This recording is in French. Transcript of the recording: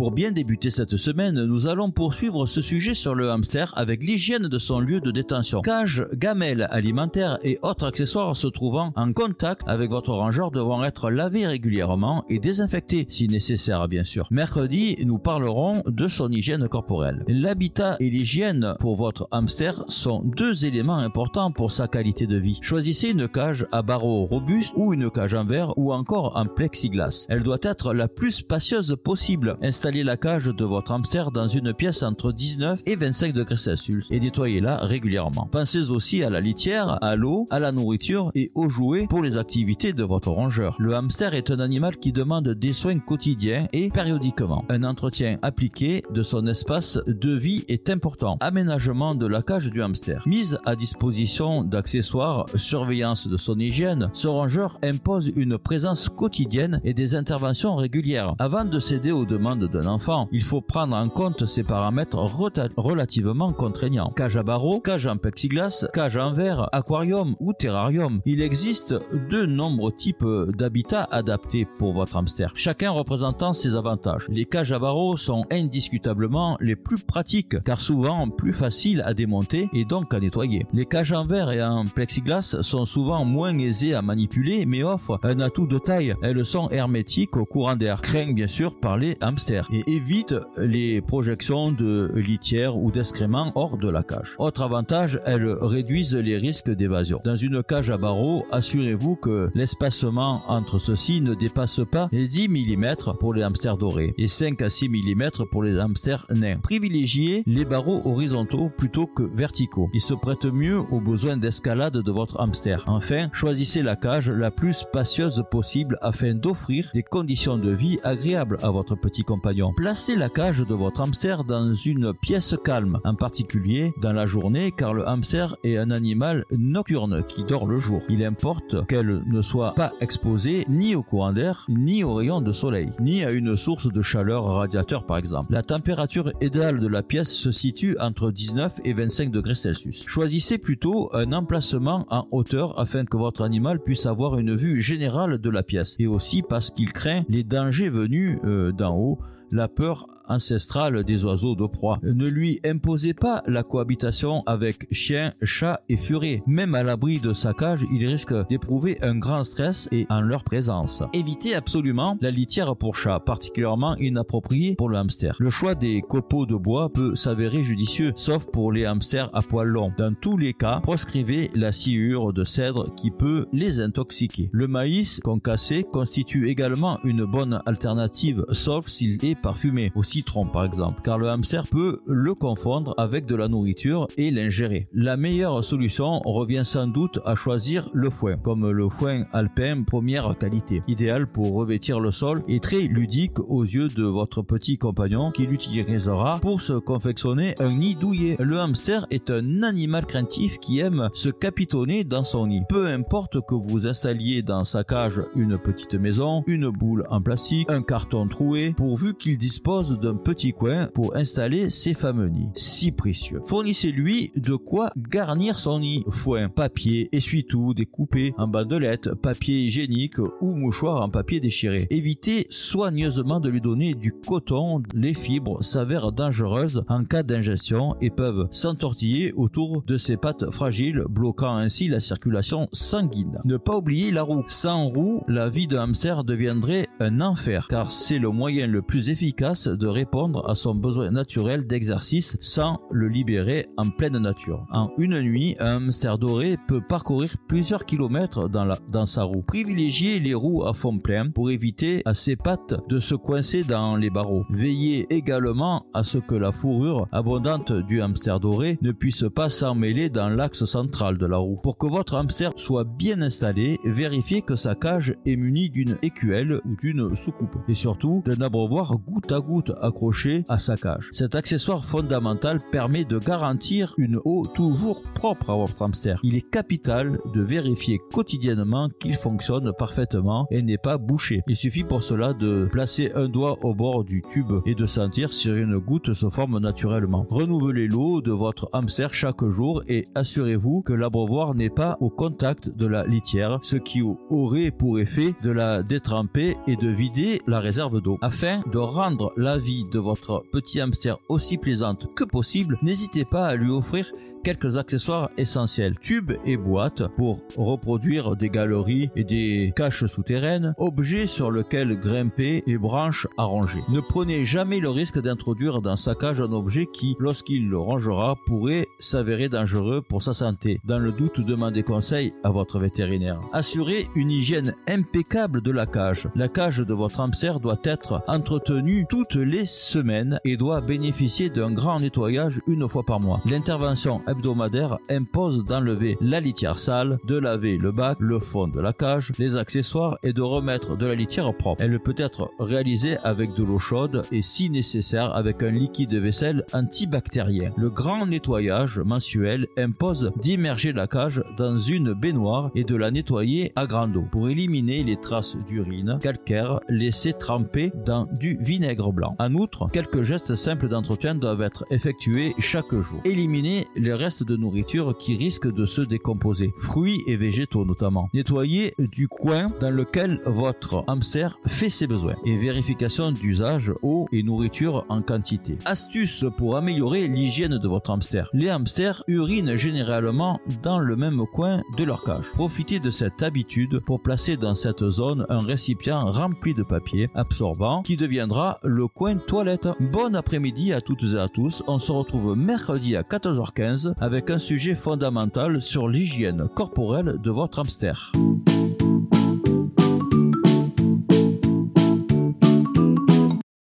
Pour bien débuter cette semaine, nous allons poursuivre ce sujet sur le hamster avec l'hygiène de son lieu de détention. Cage, gamelles alimentaires et autres accessoires se trouvant en contact avec votre rangeur devront être lavés régulièrement et désinfectés si nécessaire bien sûr. Mercredi, nous parlerons de son hygiène corporelle. L'habitat et l'hygiène pour votre hamster sont deux éléments importants pour sa qualité de vie. Choisissez une cage à barreaux robustes ou une cage en verre ou encore en plexiglas. Elle doit être la plus spacieuse possible. Installez la cage de votre hamster dans une pièce entre 19 et 25 degrés Celsius et nettoyez-la régulièrement. Pensez aussi à la litière, à l'eau, à la nourriture et aux jouets pour les activités de votre rongeur. Le hamster est un animal qui demande des soins quotidiens et périodiquement. Un entretien appliqué de son espace de vie est important. Aménagement de la cage du hamster. Mise à disposition d'accessoires, surveillance de son hygiène, ce rongeur impose une présence quotidienne et des interventions régulières. Avant de céder aux demandes enfant, il faut prendre en compte ces paramètres relativement contraignants. Cage à barreaux, cage en plexiglas, cage en verre, aquarium ou terrarium. Il existe de nombreux types d'habitats adaptés pour votre hamster, chacun représentant ses avantages. Les cages à barreaux sont indiscutablement les plus pratiques car souvent plus faciles à démonter et donc à nettoyer. Les cages en verre et en plexiglas sont souvent moins aisées à manipuler mais offrent un atout de taille. Elles sont hermétiques au courant d'air, craignent bien sûr par les hamsters et évite les projections de litière ou d'excréments hors de la cage. Autre avantage, elles réduisent les risques d'évasion. Dans une cage à barreaux, assurez-vous que l'espacement entre ceux-ci ne dépasse pas les 10 mm pour les hamsters dorés et 5 à 6 mm pour les hamsters nains. Privilégiez les barreaux horizontaux plutôt que verticaux. Ils se prêtent mieux aux besoins d'escalade de votre hamster. Enfin, choisissez la cage la plus spacieuse possible afin d'offrir des conditions de vie agréables à votre petit compagnon. Placez la cage de votre hamster dans une pièce calme, en particulier dans la journée car le hamster est un animal nocturne qui dort le jour. Il importe qu'elle ne soit pas exposée ni au courant d'air, ni aux rayons de soleil, ni à une source de chaleur radiateur par exemple. La température idéale de la pièce se situe entre 19 et 25 degrés Celsius. Choisissez plutôt un emplacement en hauteur afin que votre animal puisse avoir une vue générale de la pièce et aussi parce qu'il craint les dangers venus euh, d'en haut la peur ancestrale des oiseaux de proie. Ne lui imposez pas la cohabitation avec chiens, chats et furets. Même à l'abri de sa cage, il risque d'éprouver un grand stress et en leur présence. Évitez absolument la litière pour chat, particulièrement inappropriée pour le hamster. Le choix des copeaux de bois peut s'avérer judicieux, sauf pour les hamsters à poils longs. Dans tous les cas, proscrivez la sciure de cèdre qui peut les intoxiquer. Le maïs concassé constitue également une bonne alternative, sauf s'il est parfumé, au citron par exemple, car le hamster peut le confondre avec de la nourriture et l'ingérer. La meilleure solution revient sans doute à choisir le foin, comme le foin alpin première qualité, idéal pour revêtir le sol et très ludique aux yeux de votre petit compagnon qui l'utilisera pour se confectionner un nid douillet. Le hamster est un animal craintif qui aime se capitonner dans son nid. Peu importe que vous installiez dans sa cage une petite maison, une boule en plastique, un carton troué, pourvu qu'il dispose d'un petit coin pour installer ses fameux nids, si précieux. Fournissez-lui de quoi garnir son nid. Foin, papier, essuie-tout découpé en bandelettes, papier hygiénique ou mouchoir en papier déchiré. Évitez soigneusement de lui donner du coton. Les fibres s'avèrent dangereuses en cas d'ingestion et peuvent s'entortiller autour de ses pattes fragiles, bloquant ainsi la circulation sanguine. Ne pas oublier la roue. Sans roue, la vie de hamster deviendrait un enfer, car c'est le moyen le plus efficace de répondre à son besoin naturel d'exercice sans le libérer en pleine nature. En une nuit, un hamster doré peut parcourir plusieurs kilomètres dans sa roue. Privilégiez les roues à fond plein pour éviter à ses pattes de se coincer dans les barreaux. Veillez également à ce que la fourrure abondante du hamster doré ne puisse pas s'emmêler dans l'axe central de la roue. Pour que votre hamster soit bien installé, vérifiez que sa cage est munie d'une écuelle ou d'une soucoupe et surtout d'un abreuvoir goutte à goutte accroché à sa cage. Cet accessoire fondamental permet de garantir une eau toujours propre à votre hamster. Il est capital de vérifier quotidiennement qu'il fonctionne parfaitement et n'est pas bouché. Il suffit pour cela de placer un doigt au bord du tube et de sentir si une goutte se forme naturellement. Renouvelez l'eau de votre hamster chaque jour et assurez-vous que l'abreuvoir n'est pas au contact de la litière, ce qui aurait pour effet de la détremper et de vider la réserve d'eau. Afin de rendre la vie de votre petit hamster aussi plaisante que possible, n'hésitez pas à lui offrir quelques accessoires essentiels. Tubes et boîtes pour reproduire des galeries et des caches souterraines, objets sur lesquels grimper et branches à ranger. Ne prenez jamais le risque d'introduire dans sa cage un objet qui, lorsqu'il le rangera, pourrait s'avérer dangereux pour sa santé. Dans le doute, demandez conseil à votre vétérinaire. Assurez une hygiène impeccable de la cage. La cage de votre hamster doit être entretenue toutes les semaines et doit bénéficier d'un grand nettoyage une fois par mois. L'intervention hebdomadaire impose d'enlever la litière sale, de laver le bac, le fond de la cage, les accessoires et de remettre de la litière propre. Elle peut être réalisée avec de l'eau chaude et si nécessaire avec un liquide de vaisselle antibactérien. Le grand nettoyage mensuel impose d'immerger la cage dans une baignoire et de la nettoyer à grande eau pour éliminer les traces d'urine calcaire laissées tremper dans du vinaigre blanc. En outre, quelques gestes simples d'entretien doivent être effectués chaque jour. Éliminer les restes de nourriture qui risquent de se décomposer, fruits et végétaux notamment. Nettoyer du coin dans lequel votre hamster fait ses besoins et vérification d'usage eau et nourriture en quantité. Astuce pour améliorer l'hygiène de votre hamster. Les hamsters urinent généralement dans le même coin de leur cage. Profitez de cette habitude pour placer dans cette zone un récipient rempli de papier absorbant qui deviendra le coin toilette. Bon après-midi à toutes et à tous. On se retrouve mercredi à 14h15 avec un sujet fondamental sur l'hygiène corporelle de votre hamster.